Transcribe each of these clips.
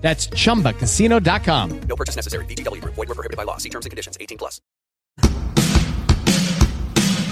That's chumbacasino.com. No purchase necessary. VGW Group. Void were prohibited by law. See terms and conditions. 18 plus.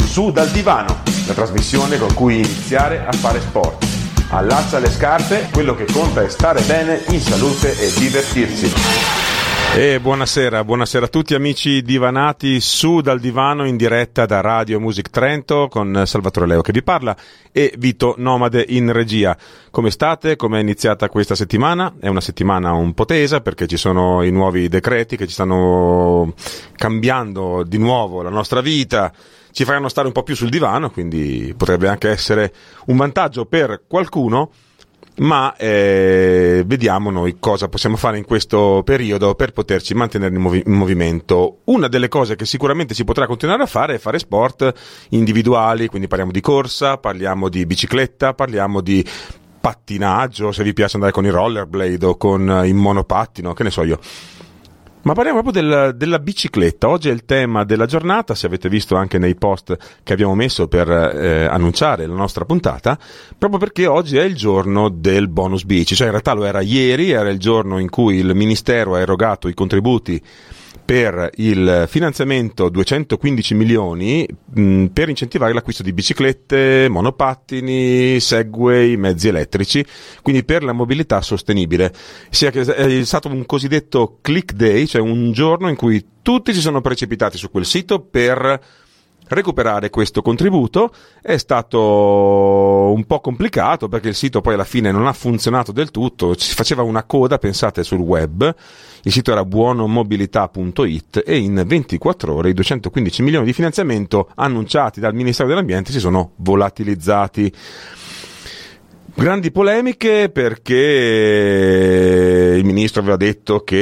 Su dal divano, la trasmissione con cui iniziare a fare sport. Allaccia le scarpe, quello che conta è stare bene, in salute e divertirsi. E buonasera, buonasera a tutti amici divanati su dal divano in diretta da Radio Music Trento con Salvatore Leo che vi parla e Vito Nomade in regia. Come state? Come è iniziata questa settimana? È una settimana un po' tesa perché ci sono i nuovi decreti che ci stanno cambiando di nuovo la nostra vita ci faranno stare un po' più sul divano, quindi potrebbe anche essere un vantaggio per qualcuno, ma eh, vediamo noi cosa possiamo fare in questo periodo per poterci mantenere in, movi- in, movimento. Una delle cose che sicuramente si potrà continuare a fare è fare sport individuali, quindi parliamo di corsa, parliamo di bicicletta, parliamo di pattinaggio, se vi piace andare con i rollerblade o con il monopattino, che ne so io ma parliamo proprio del, della bicicletta. Oggi è il tema della giornata, se avete visto anche nei post che abbiamo messo per eh, annunciare la nostra puntata, proprio perché oggi è il giorno del bonus bici, cioè in realtà lo era ieri, era il giorno in cui il Ministero ha erogato i contributi per il finanziamento 215 milioni mh, per incentivare l'acquisto di biciclette, monopattini, segway, mezzi elettrici, quindi per la mobilità sostenibile. Sia che è stato un cosiddetto click day, cioè un giorno in cui tutti si sono precipitati su quel sito per recuperare questo contributo. È stato un po' complicato perché il sito poi alla fine non ha funzionato del tutto, si faceva una coda, pensate, sul web. Il sito era buonomobilità.it e in 24 ore i 215 milioni di finanziamento annunciati dal Ministero dell'Ambiente si sono volatilizzati. Grandi polemiche perché il ministro aveva detto che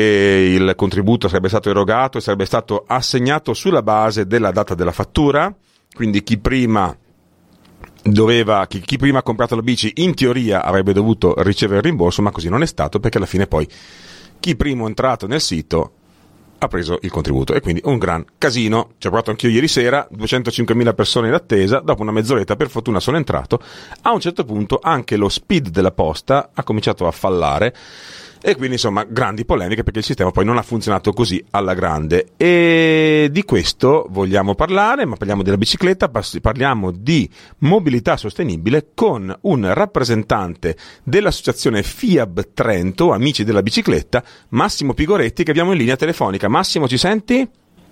il contributo sarebbe stato erogato e sarebbe stato assegnato sulla base della data della fattura, quindi chi prima doveva, chi, chi prima ha comprato la bici in teoria avrebbe dovuto ricevere il rimborso, ma così non è stato perché alla fine poi chi primo è entrato nel sito ha preso il contributo e quindi un gran casino. Ci ho provato anch'io ieri sera, 205.000 persone in attesa, dopo una mezz'oretta per fortuna sono entrato. A un certo punto anche lo speed della posta ha cominciato a fallare e quindi insomma grandi polemiche perché il sistema poi non ha funzionato così alla grande. E di questo vogliamo parlare ma parliamo della bicicletta parliamo di mobilità sostenibile con un rappresentante dell'associazione FIAB Trento amici della bicicletta Massimo Pigoretti che abbiamo in linea telefonica. Massimo ci senti?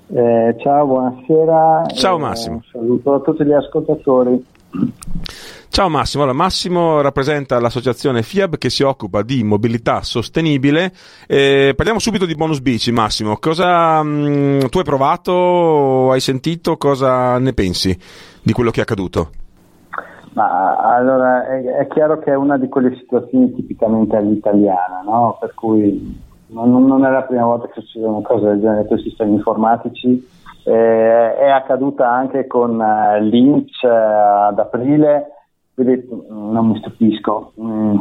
Eh, ciao buonasera. Ciao Massimo. eh, saluto a tutti gli ascoltatori Ciao Massimo, allora, Massimo rappresenta l'associazione FIAB che si occupa di mobilità sostenibile. Eh, parliamo subito di bonus bici, Massimo. Cosa mh, mm, tu hai provato, hai sentito, cosa ne pensi di quello che è accaduto? Ma allora è, è chiaro che è una di quelle situazioni tipicamente all'italiana, no? Per cui non, non, è la prima volta che succede una cosa del genere con i sistemi informatici. Eh, è accaduta anche con uh, Lynch uh, ad aprile vedete, non mi stupisco. Mm.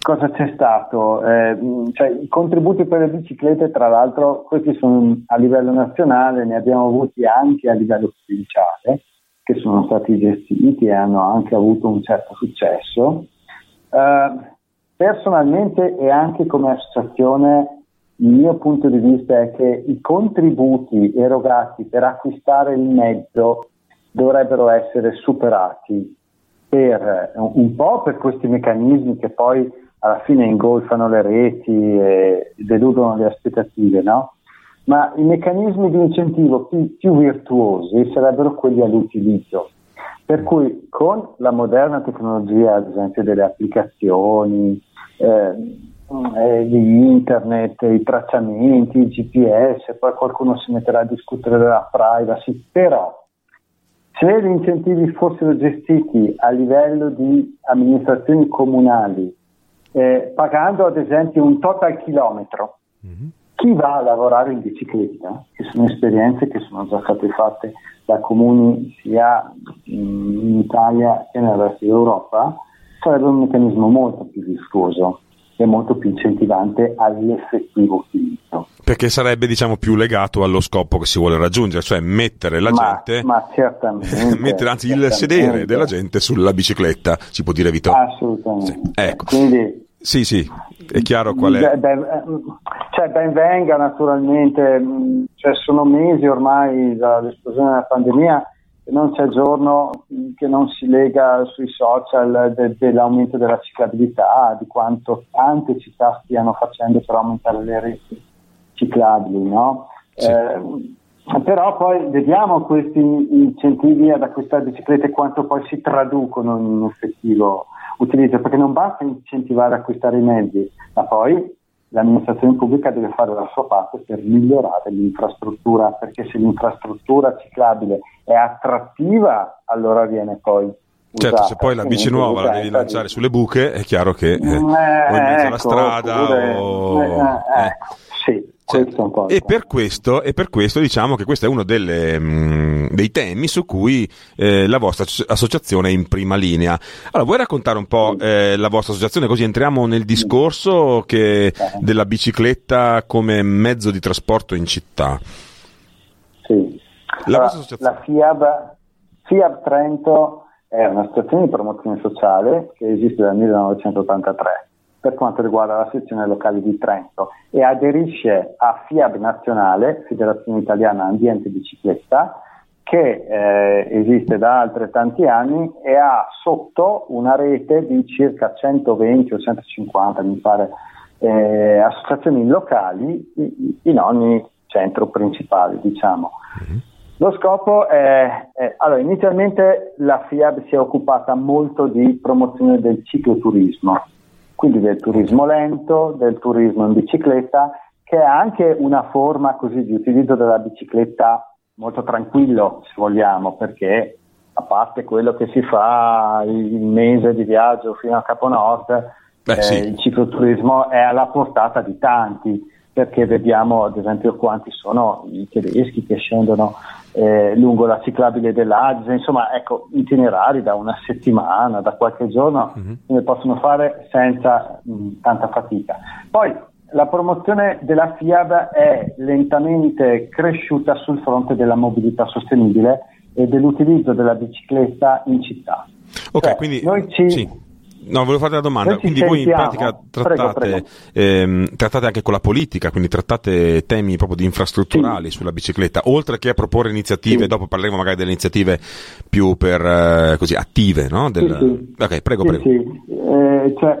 Cosa c'è stato? Eh, cioè, I contributi per le biciclette, tra l'altro, questi sono a livello nazionale, ne abbiamo avuti anche a livello provinciale, che sono stati gestiti e hanno anche avuto un certo successo. Eh, personalmente e anche come associazione, il mio punto di vista è che i contributi erogati per acquistare il mezzo dovrebbero essere superati per un po' per questi meccanismi che poi alla fine ingolfano le reti e deludono le aspettative, no? Ma i meccanismi di incentivo più, più virtuosi sarebbero quelli all'utilizzo. Per cui con la moderna tecnologia, ad esempio delle applicazioni, eh, eh, di internet, i tracciamenti, il GPS, poi qualcuno si metterà a discutere della privacy, però se gli incentivi fossero gestiti a livello di amministrazioni comunali, eh, pagando ad esempio un total chilometro, mm-hmm. chi va a lavorare in bicicletta, che sono esperienze che sono già state fatte da comuni sia in Italia che nel resto d'Europa, sarebbe un meccanismo molto più viscoso e molto più incentivante all'effettivo utilizzo. Perché sarebbe diciamo più legato allo scopo che si vuole raggiungere, cioè mettere la ma, gente, ma certamente, mettere anzi certamente. il sedere della gente sulla bicicletta, si può dire Vito? Assolutamente. Sì, ecco. Quindi, Sì, sì, è chiaro qual è. Ben, cioè, ben venga naturalmente, cioè, sono mesi ormai dall'esplosione della pandemia non c'è giorno che non si lega sui social de- dell'aumento della ciclabilità, di quanto tante città stiano facendo per aumentare le reti ciclabili, no? Sì. Eh, però poi vediamo questi incentivi ad acquistare biciclette quanto poi si traducono in un effettivo utilizzo, perché non basta incentivare a acquistare i mezzi, ma poi l'amministrazione pubblica deve fare la sua parte per migliorare l'infrastruttura, perché se l'infrastruttura ciclabile è attrattiva, allora viene poi Certo, usata. se poi la bici nuova la devi lanciare sulle buche, è chiaro che eh, Eh, o in mezzo alla ecco, strada oppure- o... eh, eh, ecco, sì, Certo. E per, questo, e per questo diciamo che questo è uno delle, mh, dei temi su cui eh, la vostra asso- associazione è in prima linea. Allora, vuoi raccontare un po' eh, la vostra associazione così entriamo nel discorso che- della bicicletta come mezzo di trasporto in città? Sì. La Allora, associazione? la FIAB, FIAB Trento è un'associazione di promozione sociale che esiste dal 1983 per quanto riguarda la sezione locale di Trento e aderisce a FIAB Nazionale, Federazione Italiana Ambiente Bicicletta, che eh, esiste da altrettanti anni e ha sotto una rete di circa 120 o 150, mi pare, eh, associazioni locali in ogni centro principale, diciamo. Lo scopo è, è- allora, inizialmente la FIAB si è occupata molto di promozione del cicloturismo, quindi del turismo lento, del turismo in bicicletta, che è anche una forma così di utilizzo della bicicletta molto tranquillo, se vogliamo, perché a parte quello che si fa il mese di viaggio fino a Caponord, Beh, eh, sì. il cicloturismo è alla portata di tanti, perché vediamo ad esempio quanti sono i tedeschi che scendono eh, lungo la ciclabile dell'Adige, insomma ecco itinerari da una settimana, da qualche giorno, se ne possono fare senza mh, tanta fatica. Poi la promozione della FIAB è lentamente cresciuta sul fronte della mobilità sostenibile e dell'utilizzo della bicicletta in città. Ok, Cioè, quindi... noi ci- sì. No, volevo farti una domanda. Quindi voi in pratica Prego, trattate, prego. ehm, trattate anche con la politica, quindi trattate temi proprio di infrastrutturali sulla bicicletta, oltre che a proporre iniziative, Sì. dopo parleremo magari delle iniziative più per, eh, così, attive, no? Del- Sì, sì. Ok, prego, Sì, prego. sì. Eh, cioè,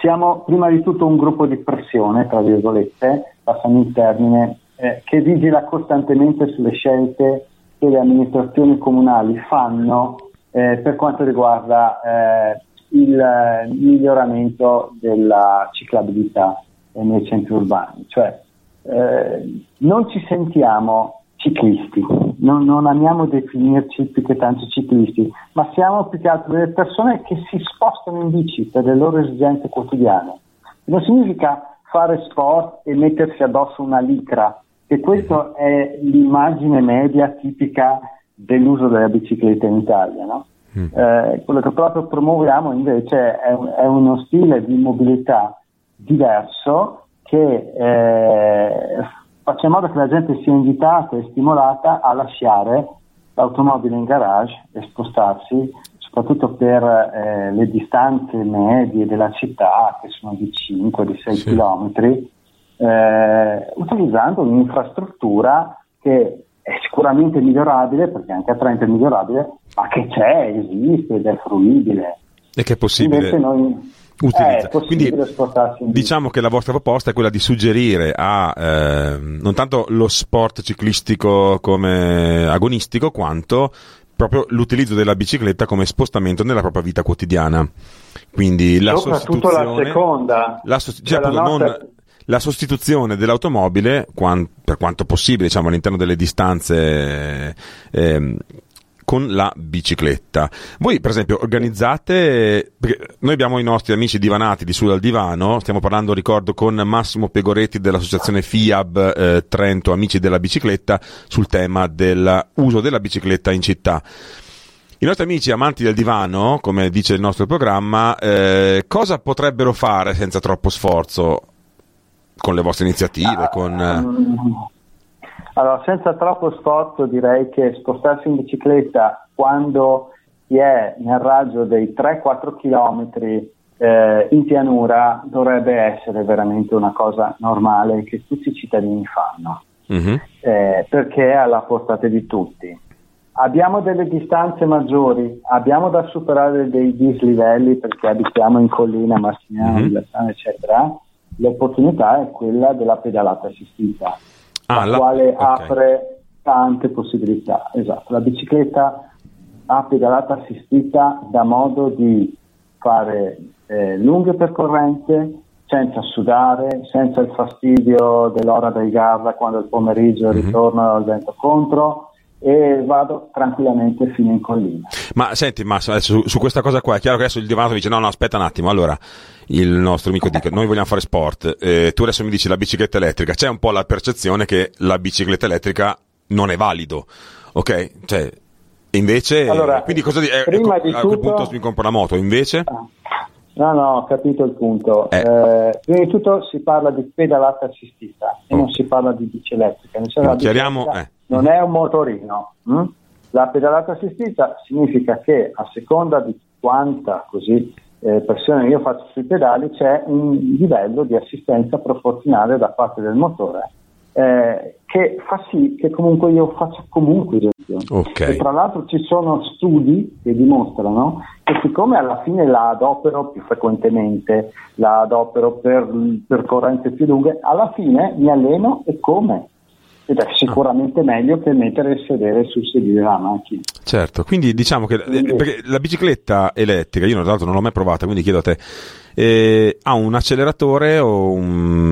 siamo prima di tutto un gruppo di pressione, tra virgolette, passando il termine, eh, che vigila costantemente sulle scelte che le amministrazioni comunali fanno eh, per quanto riguarda eh, il eh, miglioramento della ciclabilità nei centri urbani. Cioè, eh, non ci sentiamo ciclisti, non, non amiamo definirci più che tanto ciclisti, ma siamo più che altro delle persone che si spostano in bici per le loro esigenze quotidiane. Non significa fare sport e mettersi addosso una licra, che questa è l'immagine media tipica dell'uso della bicicletta in Italia. No? Eh, quello che proprio promuoviamo invece è, è uno stile di mobilità diverso che eh, faccia in modo che la gente sia invitata e stimolata a lasciare l'automobile in garage e spostarsi, soprattutto per eh, le distanze medie della città, che sono di 5, di 6 Sì. chilometri, eh, utilizzando un'infrastruttura che è sicuramente migliorabile, perché anche a Trento è migliorabile, ma che c'è, esiste ed è fruibile. E che è possibile utilizza. Quindi diciamo che la vostra proposta è quella di suggerire a ehm, non tanto lo sport ciclistico come agonistico, quanto proprio l'utilizzo della bicicletta come spostamento nella propria vita quotidiana. Quindi la Soprattutto la sostituzione seconda. la sost- Cioè, cioè, la appunto, nostra- non- la sostituzione dell'automobile, quan- per quanto possibile, diciamo, all'interno delle distanze ehm, con la bicicletta. Voi, per esempio, organizzate, noi abbiamo i nostri amici divanati di Su dal Divano, stiamo parlando, ricordo, con Massimo Pegoretti dell'associazione FIAB eh, Trento, Amici della Bicicletta, sul tema dell'uso della bicicletta in città. I nostri amici amanti del divano, come dice il nostro programma, eh, cosa potrebbero fare senza troppo sforzo con le vostre iniziative? Con, eh... Allora, senza troppo sforzo direi che spostarsi in bicicletta quando si è nel raggio dei 3-4 km eh, in pianura dovrebbe essere veramente una cosa normale che tutti i cittadini fanno, mm-hmm. eh, perché è alla portata di tutti. Abbiamo delle distanze maggiori, abbiamo da superare dei dislivelli perché abitiamo in collina, Marsignano, mm-hmm. eccetera. L'opportunità è quella della pedalata assistita ah, la, la quale okay. apre tante possibilità. Esatto, la bicicletta a pedalata assistita dà modo di fare eh, lunghe percorrenze senza sudare, senza il fastidio dell'ora del garra quando il pomeriggio mm-hmm. ritorno al vento contro e vado tranquillamente fino in collina. Ma senti, Massimo, su, su, questa cosa qua è chiaro che adesso il divano dice no, no, aspetta un attimo, allora il nostro amico dice noi vogliamo fare sport, eh, tu adesso mi dici la bicicletta elettrica, c'è un po' la percezione che la bicicletta elettrica non è valido, ok? Cioè, invece, allora, quindi cosa di, eh, prima di a tutto, quel punto mi compro la moto, invece? No, no, ho capito il punto. Eh. Eh, prima di tutto si parla di pedalata assistita e oh. non si parla di bici elettrica. No, chiariamo, eh. Non è un motorino. Hm? La pedalata assistita significa che a seconda di quanta così eh, pressione io faccio sui pedali c'è un livello di assistenza proporzionale da parte del motore eh, che fa sì che comunque io faccia comunque direzione. Okay. E tra l'altro ci sono studi che dimostrano che siccome alla fine la adopero più frequentemente, la adopero per percorrenze più lunghe, alla fine mi alleno e come? Ed è sicuramente ah. meglio che mettere il sedere sul sedile della macchina. Certo, quindi diciamo che quindi, la bicicletta elettrica, io tra l'altro non l'ho mai provata, quindi chiedo a te, eh, ha un acceleratore o un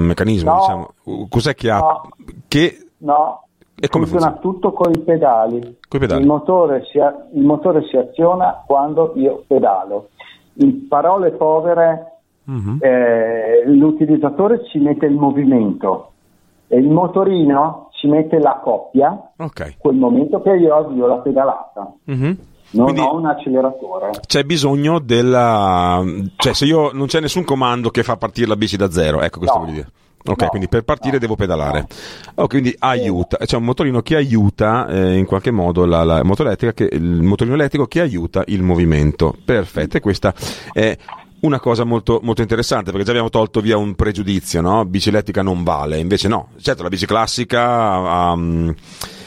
meccanismo? No, diciamo? Cos'è che ha? No, che... no e come funziona, funziona? tutto con i pedali. pedali. Il, motore si, il motore si aziona quando io pedalo. In parole povere, uh-huh. eh, l'utilizzatore ci mette il movimento e il motorino ci mette la coppia, okay. quel momento che io avvio la pedalata. Uh-huh. Non Quindi ho un acceleratore. C'è bisogno della. cioè, se io non c'è nessun comando che fa partire la bici da zero, ecco questo no. vuol dire. Ok, no, quindi per partire no, devo pedalare. No. Oh, quindi aiuta, c'è un motorino che aiuta eh, in qualche modo la, la moto elettrica, che, il motorino elettrico che aiuta il movimento. Perfetto, e questa è una cosa molto, molto, interessante perché già abbiamo tolto via un pregiudizio, no? Bici elettrica non vale, invece no, certo la bici classica, um,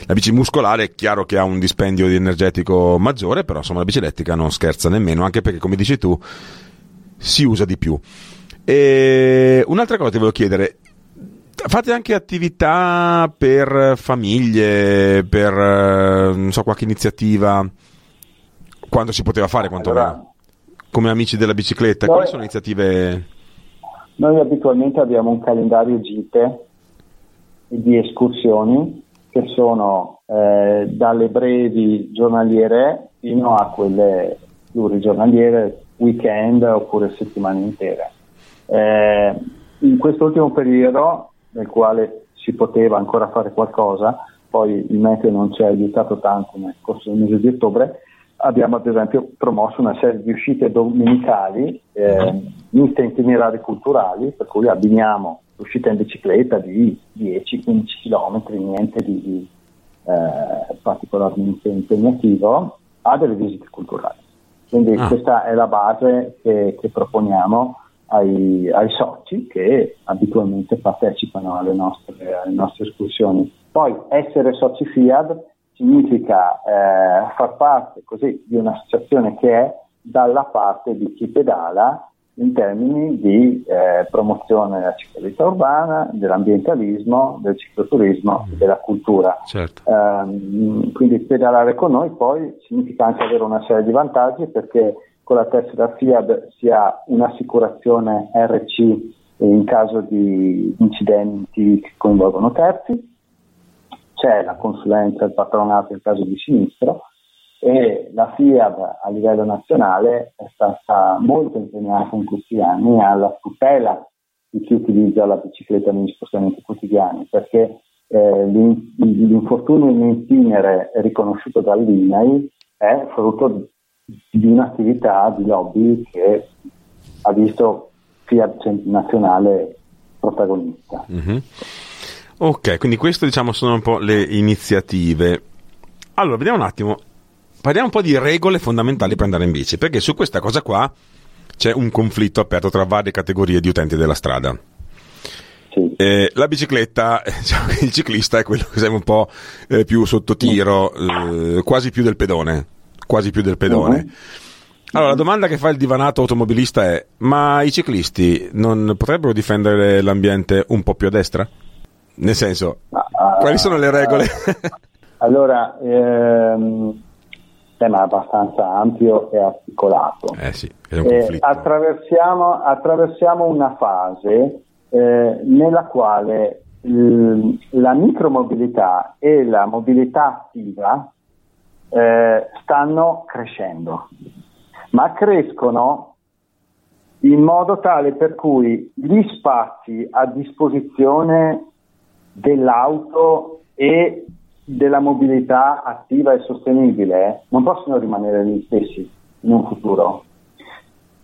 la bici muscolare è chiaro che ha un dispendio di energetico maggiore, però insomma la bici elettrica non scherza nemmeno, anche perché come dici tu si usa di più. E un'altra cosa ti volevo chiedere, fate anche attività per famiglie, per non so, qualche iniziativa, quando si poteva fare quantomeno? Allora come amici della bicicletta? Noi, Quali sono iniziative? Noi abitualmente abbiamo un calendario gite di escursioni che sono eh, dalle brevi giornaliere fino a quelle plurigiornaliere, weekend oppure settimane intere. Eh, in quest'ultimo periodo, nel quale si poteva ancora fare qualcosa, poi il meteo non ci ha aiutato tanto nel corso del mese di ottobre, abbiamo ad esempio promosso una serie di uscite domenicali eh, miste itinerari culturali, per cui abbiniamo l'uscita in bicicletta di 10-15 km, niente di, di eh, particolarmente impegnativo, a delle visite culturali. Quindi ah. questa è la base che, che proponiamo ai, ai, soci che abitualmente partecipano alle nostre, alle nostre escursioni. Poi essere soci FIAD significa eh, far parte così di un'associazione che è dalla parte di chi pedala in termini di eh, promozione della ciclovita urbana, dell'ambientalismo, del cicloturismo e della cultura. Certo. Um, quindi pedalare con noi poi significa anche avere una serie di vantaggi perché con la tessera FIAD si ha un'assicurazione RC in caso di incidenti che coinvolgono terzi, c'è la consulenza del patronato in caso di sinistro e la FIAB a livello nazionale è stata molto impegnata in questi anni alla tutela di chi utilizza la bicicletta negli spostamenti quotidiani perché eh, l'infortunio in itinere riconosciuto dall'INAI è frutto di un'attività di lobby che ha visto FIAB nazionale protagonista. Mm-hmm. Ok, quindi queste diciamo sono un po' le iniziative. Allora, vediamo un attimo, parliamo un po' di regole fondamentali per andare in bici, perché su questa cosa qua c'è un conflitto aperto tra varie categorie di utenti della strada. Eh, la bicicletta, diciamo il ciclista è quello che sembra un po' eh, più sotto tiro, eh, quasi più del pedone, quasi più del pedone. Uh-huh. Allora, la domanda che fa il divanato automobilista è: ma i ciclisti non potrebbero difendere l'ambiente un po' più a destra? Nel senso, uh, quali sono le regole? Allora, ehm, tema abbastanza ampio e articolato. Eh sì, conflitto. Attraversiamo, attraversiamo, una fase eh, nella quale l- la micromobilità e la mobilità attiva eh, stanno crescendo ma crescono in modo tale per cui gli spazi a disposizione dell'auto e della mobilità attiva e sostenibile non possono rimanere gli stessi in un futuro.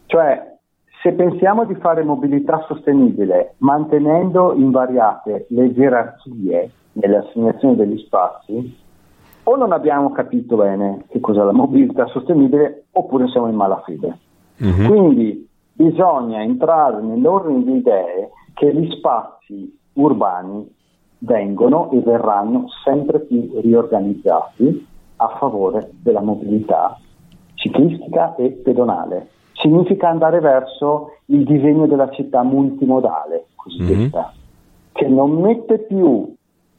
Cioè, se pensiamo di fare mobilità sostenibile mantenendo invariate le gerarchie nelle assegnazioni degli spazi, o non abbiamo capito bene che cos'è la mobilità sostenibile oppure siamo in malafede. Mm-hmm. Quindi bisogna entrare nell'ordine di idee che gli spazi urbani vengono e verranno sempre più riorganizzati a favore della mobilità ciclistica e pedonale. Significa andare verso il disegno della città multimodale, cosiddetta, mm-hmm. che non mette più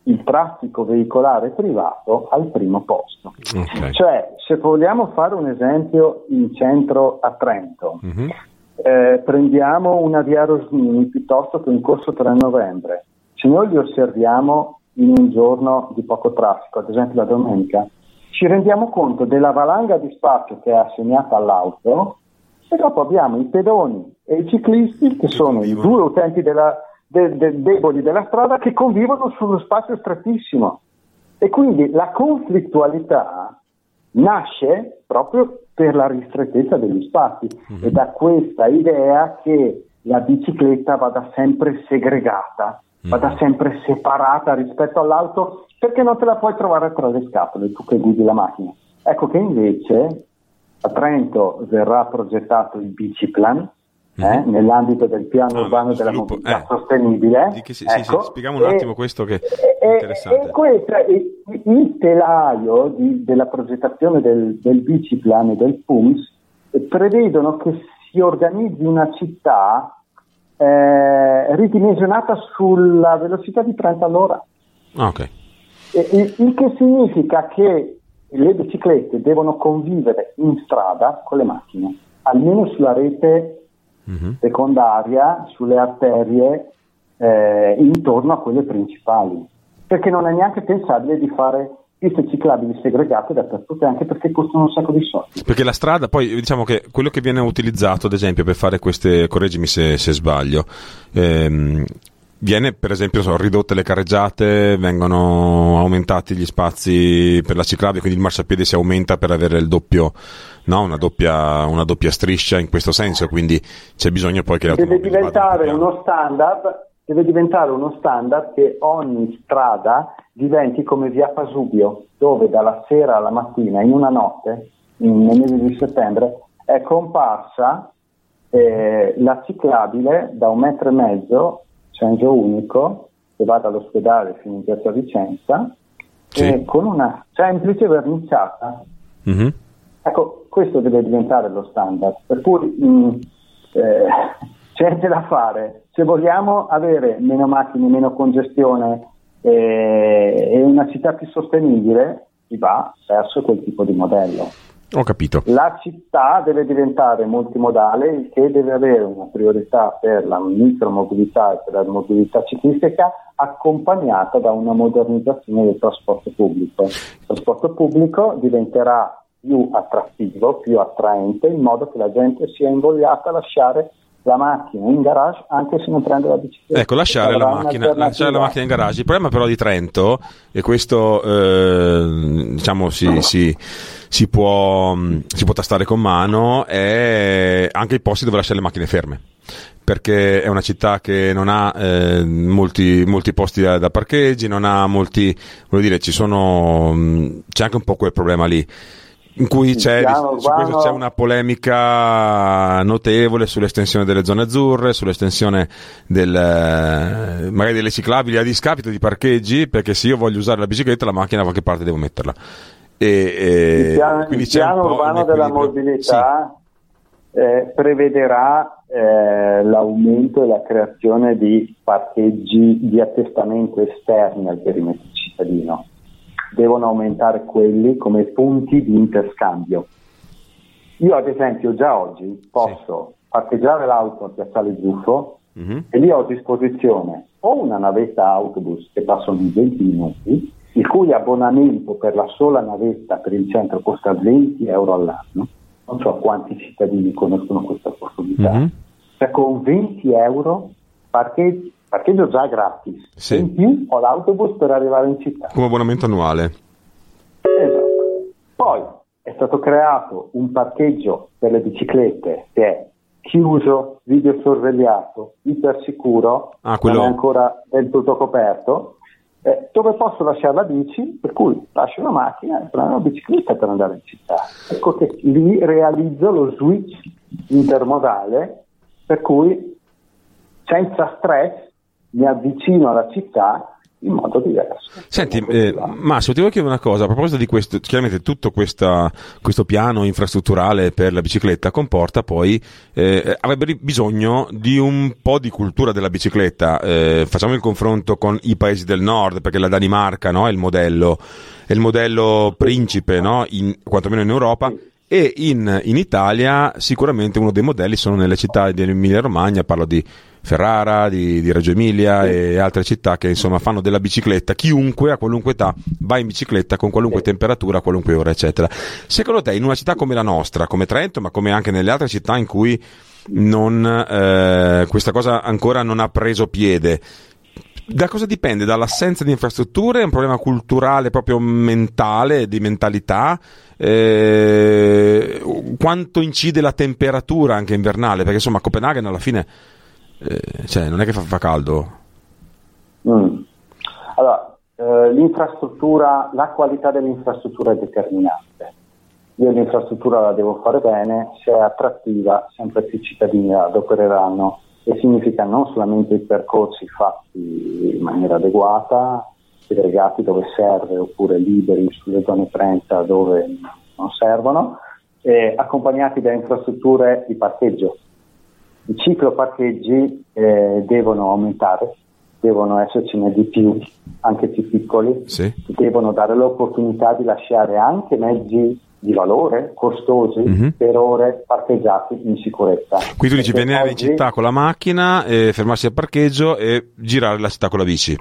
il traffico veicolare privato al primo posto. Okay. Cioè, se vogliamo fare un esempio in centro a Trento, mm-hmm. eh, prendiamo una via Rosmini piuttosto che un corso 3 novembre. Se noi li osserviamo in un giorno di poco traffico, ad esempio la domenica, ci rendiamo conto della valanga di spazio che è assegnata all'auto e dopo abbiamo i pedoni e i ciclisti che sono i due utenti della, de, de, deboli della strada che convivono sullo spazio strettissimo. E quindi la conflittualità nasce proprio per la ristrettezza degli spazi mm-hmm. e da questa idea che la bicicletta vada sempre segregata, mm-hmm. vada sempre separata rispetto all'auto perché non te la puoi trovare tra le scatole tu che guidi la macchina. Ecco che invece a Trento verrà progettato il biciplan, eh, mhm. nell'ambito del piano ah, urbano della mobilità eh. sostenibile. Che, sì, ecco, sì, spieghiamo un attimo questo che è interessante. E, il, il telaio di, della progettazione del, del biciplan e del PUMS prevedono che si organizzi una città eh, ridimensionata sulla velocità di 30 all'ora. Ah, okay. il, il che significa che le biciclette devono convivere in strada con le macchine, almeno sulla rete mm-hmm. secondaria sulle arterie eh, intorno a quelle principali, perché non è neanche pensabile di fare piste ciclabili segregate dappertutto, anche perché costano un sacco di soldi. Perché la strada, poi diciamo che quello che viene utilizzato, ad esempio, per fare queste, correggimi se, se sbaglio, ehm, viene per esempio so, ridotte le carreggiate, vengono aumentati gli spazi per la ciclabile, quindi il marciapiede si aumenta per avere il doppio, no? una, doppia, una, doppia, striscia in questo senso, quindi c'è bisogno poi che deve diventare uno standard deve diventare uno standard che ogni strada diventi come via Pasubio, dove dalla sera alla mattina, in una notte, nel mese di settembre, è comparsa eh, la ciclabile da un metro e mezzo censo unico che va dall'ospedale fino in piazza Vicenza sì. con una semplice verniciata. Mm-hmm. Ecco, questo deve diventare lo standard, per cui mh, eh, c'è da fare. Se vogliamo avere meno macchine, meno congestione eh, e una città più sostenibile, si va verso quel tipo di modello. Ho capito. La città deve diventare multimodale, il che deve avere una priorità per la micromobilità e per la mobilità ciclistica accompagnata da una modernizzazione del trasporto pubblico. Il trasporto pubblico diventerà più attrattivo, più attraente, in modo che la gente sia invogliata a lasciare la macchina in garage anche se non prende la bicicletta. Ecco, lasciare la, macchina, lasciare la, macchina, in garage. Il problema però di Trento, e questo eh, diciamo si, si, si, può, si può tastare con mano, è anche i posti dove lasciare le macchine ferme perché è una città che non ha eh, molti, molti, posti da, da, parcheggi, non ha molti, voglio dire, ci sono, c'è anche un po' quel problema lì in cui c'è, questo c'è una polemica notevole sull'estensione delle zone azzurre, sull'estensione del, magari delle ciclabili a discapito di parcheggi, perché se io voglio usare la bicicletta la macchina da qualche parte devo metterla. E, e il piano, il piano urbano della mobilità sì. eh, prevederà eh, l'aumento e la creazione di parcheggi di attestamento esterni al perimetro cittadino devono aumentare quelli come punti di interscambio. Io ad esempio già oggi posso sì. parcheggiare l'auto a Piazzale Zuffo mm-hmm. e lì ho a disposizione o una navetta autobus che passano in 20 minuti, il cui abbonamento per la sola navetta per il centro costa 20 euro all'anno, non so quanti cittadini conoscono questa opportunità, mm-hmm. cioè con 20 euro parcheggi parcheggio già gratis. Sì. In più ho l'autobus per arrivare in città. Come abbonamento annuale. Esatto. Poi è stato creato un parcheggio per le biciclette che è chiuso, videosorvegliato, ipersicuro, ah, quello... non è ancora del tutto coperto, eh, dove posso lasciare la bici, per cui lascio la macchina e prendo la bicicletta per andare in città. Ecco che lì realizzo lo switch intermodale, per cui senza stress mi avvicino alla città in modo diverso. Senti, eh, Massimo, ti voglio chiedere una cosa, a proposito di questo, chiaramente tutto questa, questo piano infrastrutturale per la bicicletta comporta poi, eh, avrebbe bisogno di un po' di cultura della bicicletta, eh, facciamo il confronto con i paesi del nord, perché la Danimarca no, è il modello, è il modello principe, no, in, quantomeno in Europa, e in, in Italia sicuramente uno dei modelli sono nelle città di Emilia Romagna, parlo di Ferrara, di, di Reggio Emilia e altre città che insomma fanno della bicicletta. Chiunque a qualunque età va in bicicletta con qualunque temperatura, a qualunque ora, eccetera. Secondo te, in una città come la nostra, come Trento, ma come anche nelle altre città in cui non, eh, questa cosa ancora non ha preso piede, da cosa dipende? Dall'assenza di infrastrutture? È un problema culturale, proprio mentale, di mentalità? Eh, quanto incide la temperatura anche invernale? Perché insomma Copenaghen alla fine eh, cioè, non è che fa, fa caldo. Mm. Allora, eh, l'infrastruttura, la qualità dell'infrastruttura è determinante. Io l'infrastruttura la devo fare bene, se è attrattiva, sempre più cittadini la adopereranno e significa non solamente i percorsi fatti in maniera adeguata, segregati dove serve oppure liberi sulle zone 30 dove non servono, eh, accompagnati da infrastrutture di parcheggio i cicloparcheggi eh, devono aumentare, devono essercene di più, anche più piccoli, sì. devono dare l'opportunità di lasciare anche mezzi di valore costosi mm-hmm. per ore parcheggiati in sicurezza. Qui tu dici venire oggi... in città con la macchina, eh, fermarsi al parcheggio e girare la città con la bici.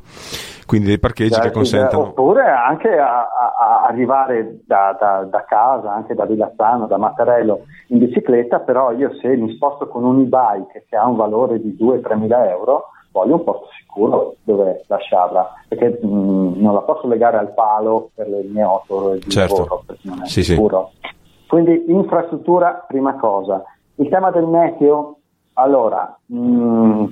Quindi dei parcheggi che consentono. Oppure anche a, a arrivare da, da, da, casa, anche da Villazzano, da Mattarello in bicicletta, però io se mi sposto con un e-bike che ha un valore di 2-3 mila euro, voglio un posto sicuro dove lasciarla, perché mh, non la posso legare al palo per le mie 8 ore di certo. lavoro, perché non è sì, sicuro. Sì. Quindi infrastruttura, prima cosa. Il tema del meteo, allora, mh,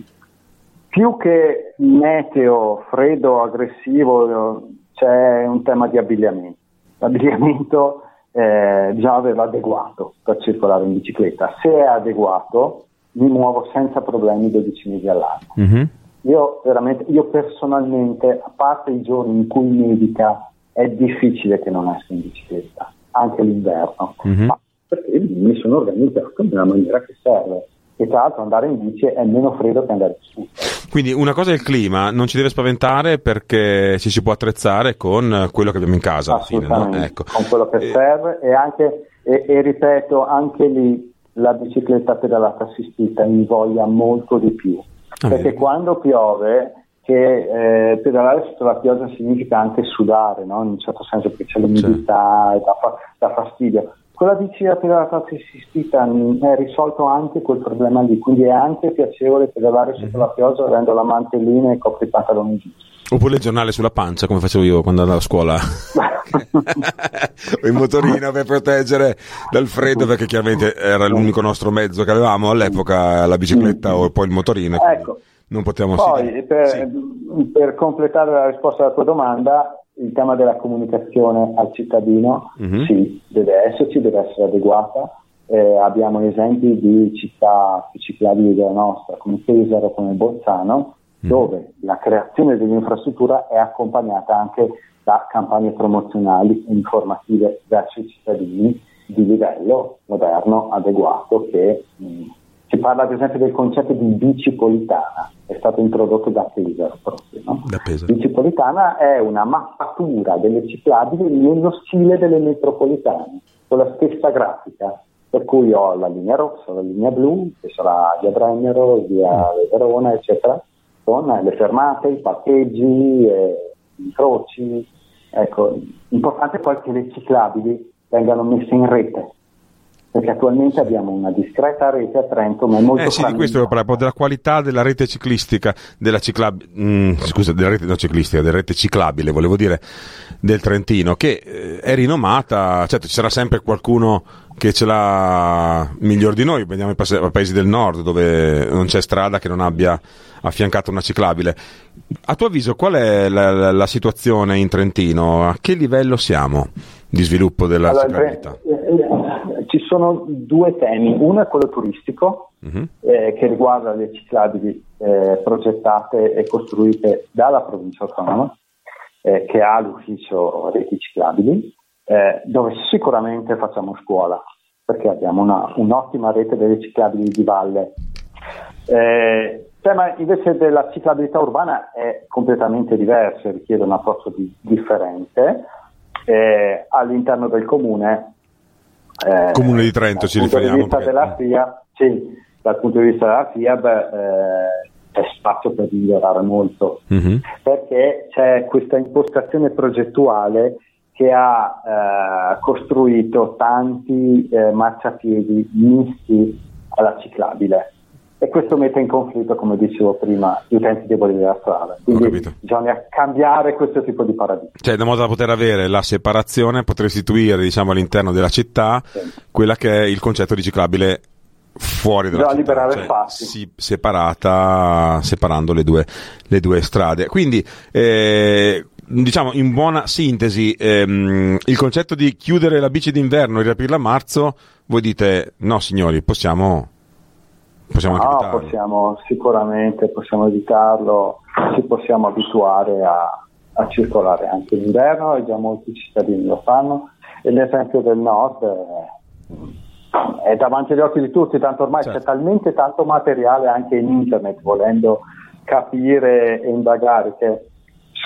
più che meteo freddo, aggressivo, c'è un tema di abbigliamento. L'abbigliamento eh, bisogna averlo adeguato per circolare in bicicletta. Se è adeguato, mi muovo senza problemi 12 mesi all'anno. Mm-hmm. Io, io personalmente, a parte i giorni in cui nevica, è difficile che non esca in bicicletta, anche l'inverno, mm-hmm. ma perché mi sono organizzato nella maniera che serve. E tra l'altro andare in bici è meno freddo che andare su. Quindi una cosa è il clima, non ci deve spaventare perché ci si può attrezzare con quello che abbiamo in casa alla fine, no? ecco. Con quello che e... serve e anche, e, e ripeto, anche lì la bicicletta pedalata assistita invoglia molto di più. Ah, perché quando piove, che eh, pedalare sotto la pioggia significa anche sudare, no? in un certo senso perché c'è l'umidità e dà, dà fastidio. Con la bici a pedalata assistita è risolto anche quel problema lì, quindi è anche piacevole pedalare sotto la pioggia avendo la mantellina e copri i pantaloni giusti. Oppure il giornale sulla pancia, come facevo io quando andavo a scuola. o in motorino per proteggere dal freddo, perché chiaramente era l'unico nostro mezzo che avevamo all'epoca, la bicicletta o poi il motorino. Ecco. Non potevamo Poi, per, sì. per completare la risposta alla tua domanda, il tema della comunicazione al cittadino, mm-hmm. sì, deve esserci, deve essere adeguata. Eh, abbiamo esempi di città più ciclabili della nostra, come Pesaro, come Bolzano. Dove la creazione dell'infrastruttura è accompagnata anche da campagne promozionali e informative verso i cittadini di livello moderno, adeguato, che mh, si parla ad esempio del concetto di bicipolitana, è stato introdotto da Pesaro proprio. No? Da Pesaro. Bicipolitana è una mappatura delle ciclabili nello stile delle metropolitane, con la stessa grafica, per cui ho la linea rossa, la linea blu, che sarà via Brennero, via mm. Verona, eccetera, con le fermate, i parcheggi, eh, i incroci. Ecco, importante poi che le ciclabili vengano messe in rete, perché attualmente abbiamo una discreta rete a Trento, ma è molto eh sì, di questo proprio della qualità della rete ciclistica, della ciclab- mm, scusa, della rete no, ciclistica, della rete ciclabile, volevo dire, del Trentino, che eh, è rinomata, certo ci sarà sempre qualcuno che ce l'ha miglior di noi, vediamo i pa- paesi del nord dove non c'è strada che non abbia affiancato una ciclabile. A tuo avviso qual è la, la, situazione in Trentino? A che livello siamo di sviluppo della allora, ciclabilità? ci sono due temi, uno è quello turistico uh-huh. eh, che riguarda le ciclabili eh, progettate e costruite dalla provincia autonoma eh, che ha l'ufficio reti ciclabili eh, dove sicuramente facciamo scuola perché abbiamo una, un'ottima rete delle ciclabili di valle. Eh, il tema invece della ciclabilità urbana è completamente diverso, richiede un approccio di, differente. Eh, all'interno del comune eh, Comune di Trento ci riferiamo. Della FIA, sì, dal punto di vista della FIAB eh, c'è spazio per migliorare molto, mm-hmm. perché c'è questa impostazione progettuale che ha eh, costruito tanti eh, marciapiedi misti alla ciclabile e questo mette in conflitto, come dicevo prima, gli utenti deboli della strada. Quindi bisogna cambiare questo tipo di paradigma. Cioè, da modo da poter avere la separazione, poter istituire diciamo, all'interno della città sì. quella che è il concetto di ciclabile fuori dalla Bisogna città, liberare cioè, si, separata, separando le due, le due strade. Quindi, eh, diciamo in buona sintesi, ehm, il concetto di chiudere la bici d'inverno e riaprirla a marzo, voi dite no signori, possiamo Possiamo no, possiamo, sicuramente possiamo evitarlo, ci possiamo abituare a, a circolare anche in inverno e già molti cittadini lo fanno e l'esempio del nord è, è davanti agli occhi di tutti, tanto ormai certo. c'è talmente tanto materiale anche in internet volendo capire e indagare che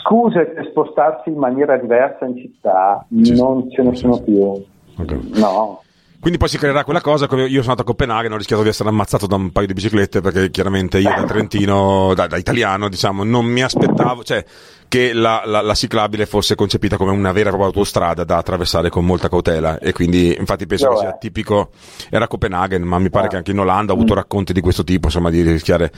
scuse per spostarsi in maniera diversa in città sì, non ce ne sono più. Okay. No, quindi poi si creerà quella cosa, come io sono andato a Copenaghen, ho rischiato di essere ammazzato da un paio di biciclette perché chiaramente io da Trentino, da, da italiano, diciamo, non mi aspettavo, cioè che la, la, la, ciclabile fosse concepita come una vera e propria autostrada da attraversare con molta cautela e quindi infatti penso no, che sia eh. tipico, era Copenaghen, ma mi pare eh. che anche in Olanda ho avuto mm. racconti di questo tipo, insomma, di rischiare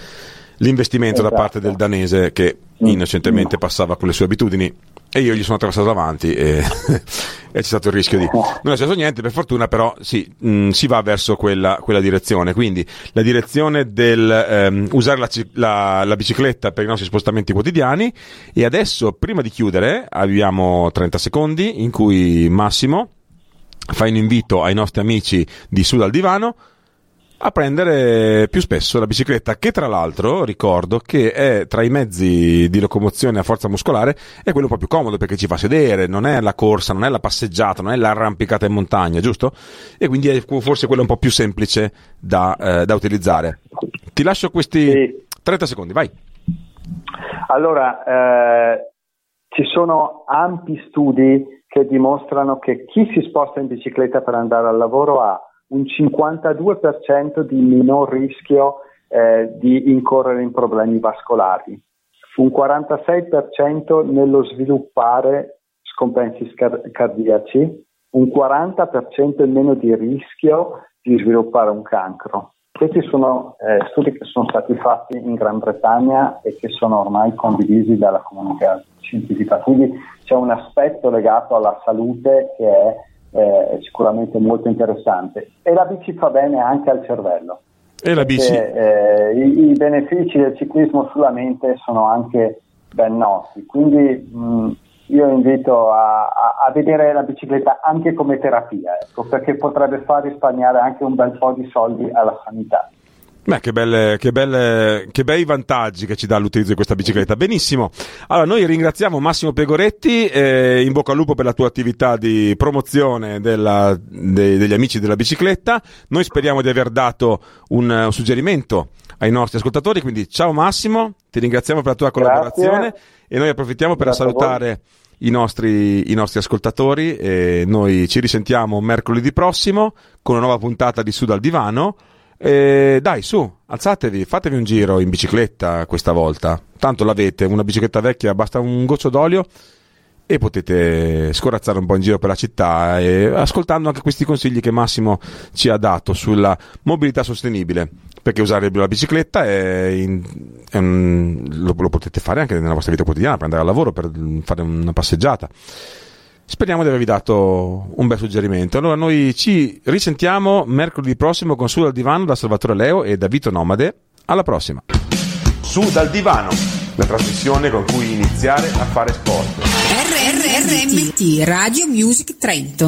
l'investimento esatto. da parte del danese che mm. innocentemente mm. passava con le sue abitudini e io gli sono attraversato davanti e, e c'è stato il rischio di non è successo niente per fortuna però sì mh, mm, si va verso quella, quella, direzione. Quindi la direzione del ehm, usare la, la, la, bicicletta per i nostri spostamenti quotidiani e adesso prima di chiudere abbiamo 30 secondi in cui Massimo fa un invito ai nostri amici di Sud al Divano a prendere più spesso la bicicletta, che tra l'altro ricordo che è tra i mezzi di locomozione a forza muscolare, è quello un po' più comodo perché ci fa sedere, non è la corsa, non è la passeggiata, non è l'arrampicata in montagna, giusto? E quindi è forse quello un po' più semplice da, eh, da utilizzare. Ti lascio questi sì. 30 secondi, vai. Allora, eh, ci sono ampi studi che dimostrano che chi si sposta in bicicletta per andare al lavoro ha un 52% di minor rischio eh, di incorrere in problemi vascolari. un 46% nello sviluppare scompensi scar- cardiaci, un 40% in meno di rischio di sviluppare un cancro. Questi sono eh, studi che sono stati fatti in Gran Bretagna e che sono ormai condivisi dalla comunità scientifica, quindi c'è un aspetto legato alla salute che è eh, sicuramente molto interessante e la bici fa bene anche al cervello. E la bici? Perché, eh, i, i, benefici del ciclismo sulla mente sono anche ben noti, quindi mh, io invito a, a, a, vedere la bicicletta anche come terapia, ecco, perché potrebbe far risparmiare anche un bel po' di soldi alla sanità. Beh, che, belle, che, belle, che, bei vantaggi che ci dà l'utilizzo di questa bicicletta. Benissimo. Allora, noi ringraziamo Massimo Pegoretti, eh, in bocca al lupo per la tua attività di promozione della, de, degli amici della bicicletta. Noi speriamo di aver dato un, un, suggerimento ai nostri ascoltatori, quindi ciao Massimo, ti ringraziamo per la tua collaborazione Grazie. e noi approfittiamo per Grazie salutare i nostri, i nostri, ascoltatori e noi ci risentiamo mercoledì prossimo con una nuova puntata di Sud al Divano. E dai, su, alzatevi, fatevi un giro in bicicletta questa volta. Tanto l'avete, una bicicletta vecchia, basta un goccio d'olio e potete scorazzare un po' in giro per la città e ascoltando anche questi consigli che Massimo ci ha dato sulla mobilità sostenibile perché usare la bicicletta è in, è un, lo, lo, potete fare anche nella vostra vita quotidiana per andare al lavoro, per fare una passeggiata Speriamo di avervi dato un bel suggerimento. Allora, noi ci risentiamo mercoledì prossimo con Su dal Divano da Salvatore Leo e da Vito Nomade. Alla prossima. Su dal Divano, la trasmissione con cui iniziare a fare sport. RRRMT Radio Music Trento.